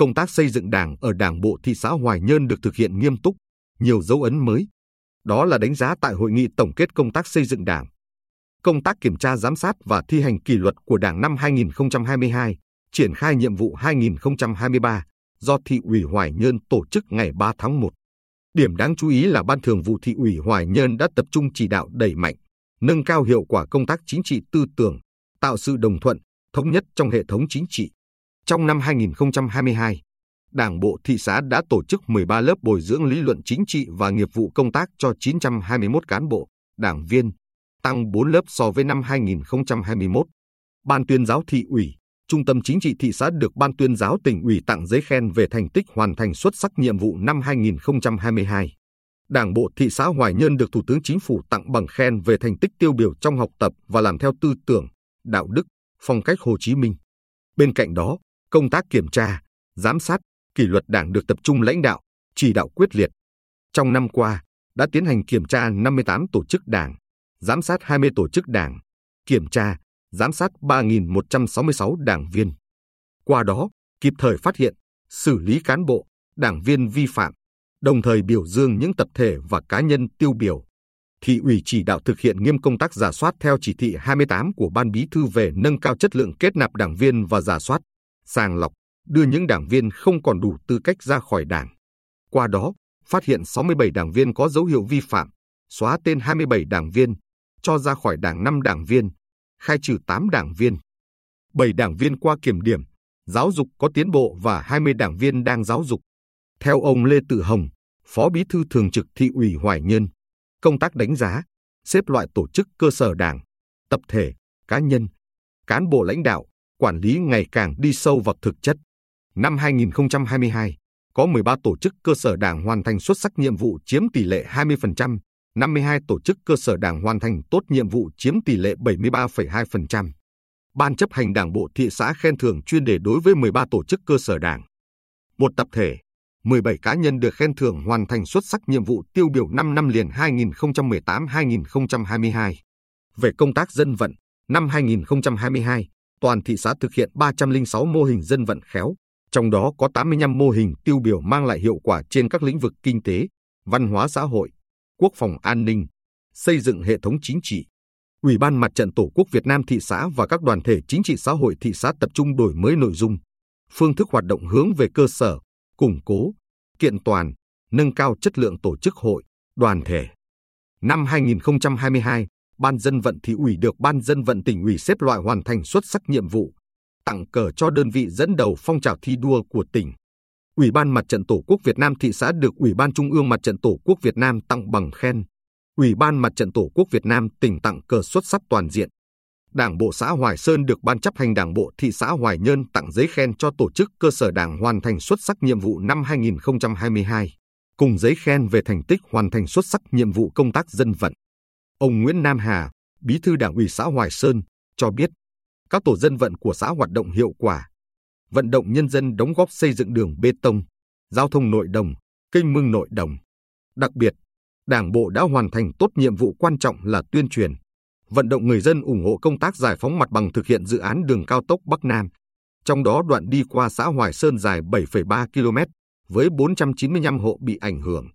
công tác xây dựng đảng ở đảng bộ thị xã Hoài Nhơn được thực hiện nghiêm túc, nhiều dấu ấn mới. Đó là đánh giá tại hội nghị tổng kết công tác xây dựng đảng. Công tác kiểm tra giám sát và thi hành kỷ luật của đảng năm 2022, triển khai nhiệm vụ 2023 do thị ủy Hoài Nhơn tổ chức ngày 3 tháng 1. Điểm đáng chú ý là Ban Thường vụ thị ủy Hoài Nhơn đã tập trung chỉ đạo đẩy mạnh, nâng cao hiệu quả công tác chính trị tư tưởng, tạo sự đồng thuận, thống nhất trong hệ thống chính trị. Trong năm 2022, Đảng bộ thị xã đã tổ chức 13 lớp bồi dưỡng lý luận chính trị và nghiệp vụ công tác cho 921 cán bộ, đảng viên, tăng 4 lớp so với năm 2021. Ban tuyên giáo thị ủy, Trung tâm Chính trị thị xã được Ban tuyên giáo tỉnh ủy tặng giấy khen về thành tích hoàn thành xuất sắc nhiệm vụ năm 2022. Đảng bộ thị xã Hoài Nhơn được Thủ tướng Chính phủ tặng bằng khen về thành tích tiêu biểu trong học tập và làm theo tư tưởng, đạo đức, phong cách Hồ Chí Minh. Bên cạnh đó, công tác kiểm tra, giám sát, kỷ luật đảng được tập trung lãnh đạo, chỉ đạo quyết liệt. Trong năm qua, đã tiến hành kiểm tra 58 tổ chức đảng, giám sát 20 tổ chức đảng, kiểm tra, giám sát 3.166 đảng viên. Qua đó, kịp thời phát hiện, xử lý cán bộ, đảng viên vi phạm, đồng thời biểu dương những tập thể và cá nhân tiêu biểu. Thị ủy chỉ đạo thực hiện nghiêm công tác giả soát theo chỉ thị 28 của Ban Bí thư về nâng cao chất lượng kết nạp đảng viên và giả soát, sàng lọc, đưa những đảng viên không còn đủ tư cách ra khỏi đảng. Qua đó, phát hiện 67 đảng viên có dấu hiệu vi phạm, xóa tên 27 đảng viên, cho ra khỏi đảng 5 đảng viên, khai trừ 8 đảng viên. 7 đảng viên qua kiểm điểm, giáo dục có tiến bộ và 20 đảng viên đang giáo dục. Theo ông Lê Tự Hồng, Phó Bí thư Thường trực Thị ủy Hoài Nhơn, công tác đánh giá, xếp loại tổ chức cơ sở đảng, tập thể, cá nhân, cán bộ lãnh đạo, quản lý ngày càng đi sâu vào thực chất. Năm 2022, có 13 tổ chức cơ sở đảng hoàn thành xuất sắc nhiệm vụ chiếm tỷ lệ 20%, 52 tổ chức cơ sở đảng hoàn thành tốt nhiệm vụ chiếm tỷ lệ 73,2%. Ban chấp hành đảng bộ thị xã khen thưởng chuyên đề đối với 13 tổ chức cơ sở đảng. Một tập thể, 17 cá nhân được khen thưởng hoàn thành xuất sắc nhiệm vụ tiêu biểu 5 năm liền 2018-2022. Về công tác dân vận, năm 2022, toàn thị xã thực hiện 306 mô hình dân vận khéo, trong đó có 85 mô hình tiêu biểu mang lại hiệu quả trên các lĩnh vực kinh tế, văn hóa xã hội, quốc phòng an ninh, xây dựng hệ thống chính trị. Ủy ban Mặt trận Tổ quốc Việt Nam thị xã và các đoàn thể chính trị xã hội thị xã tập trung đổi mới nội dung, phương thức hoạt động hướng về cơ sở, củng cố, kiện toàn, nâng cao chất lượng tổ chức hội, đoàn thể. Năm 2022, Ban dân vận thị ủy được Ban dân vận tỉnh ủy xếp loại hoàn thành xuất sắc nhiệm vụ, tặng cờ cho đơn vị dẫn đầu phong trào thi đua của tỉnh. Ủy ban Mặt trận Tổ quốc Việt Nam thị xã được Ủy ban Trung ương Mặt trận Tổ quốc Việt Nam tặng bằng khen. Ủy ban Mặt trận Tổ quốc Việt Nam tỉnh tặng cờ xuất sắc toàn diện. Đảng bộ xã Hoài Sơn được Ban chấp hành Đảng bộ thị xã Hoài Nhơn tặng giấy khen cho tổ chức cơ sở đảng hoàn thành xuất sắc nhiệm vụ năm 2022, cùng giấy khen về thành tích hoàn thành xuất sắc nhiệm vụ công tác dân vận. Ông Nguyễn Nam Hà, Bí thư Đảng ủy xã Hoài Sơn, cho biết các tổ dân vận của xã hoạt động hiệu quả, vận động nhân dân đóng góp xây dựng đường bê tông, giao thông nội đồng, kênh mương nội đồng. Đặc biệt, Đảng bộ đã hoàn thành tốt nhiệm vụ quan trọng là tuyên truyền, vận động người dân ủng hộ công tác giải phóng mặt bằng thực hiện dự án đường cao tốc Bắc Nam. Trong đó đoạn đi qua xã Hoài Sơn dài 7,3 km với 495 hộ bị ảnh hưởng.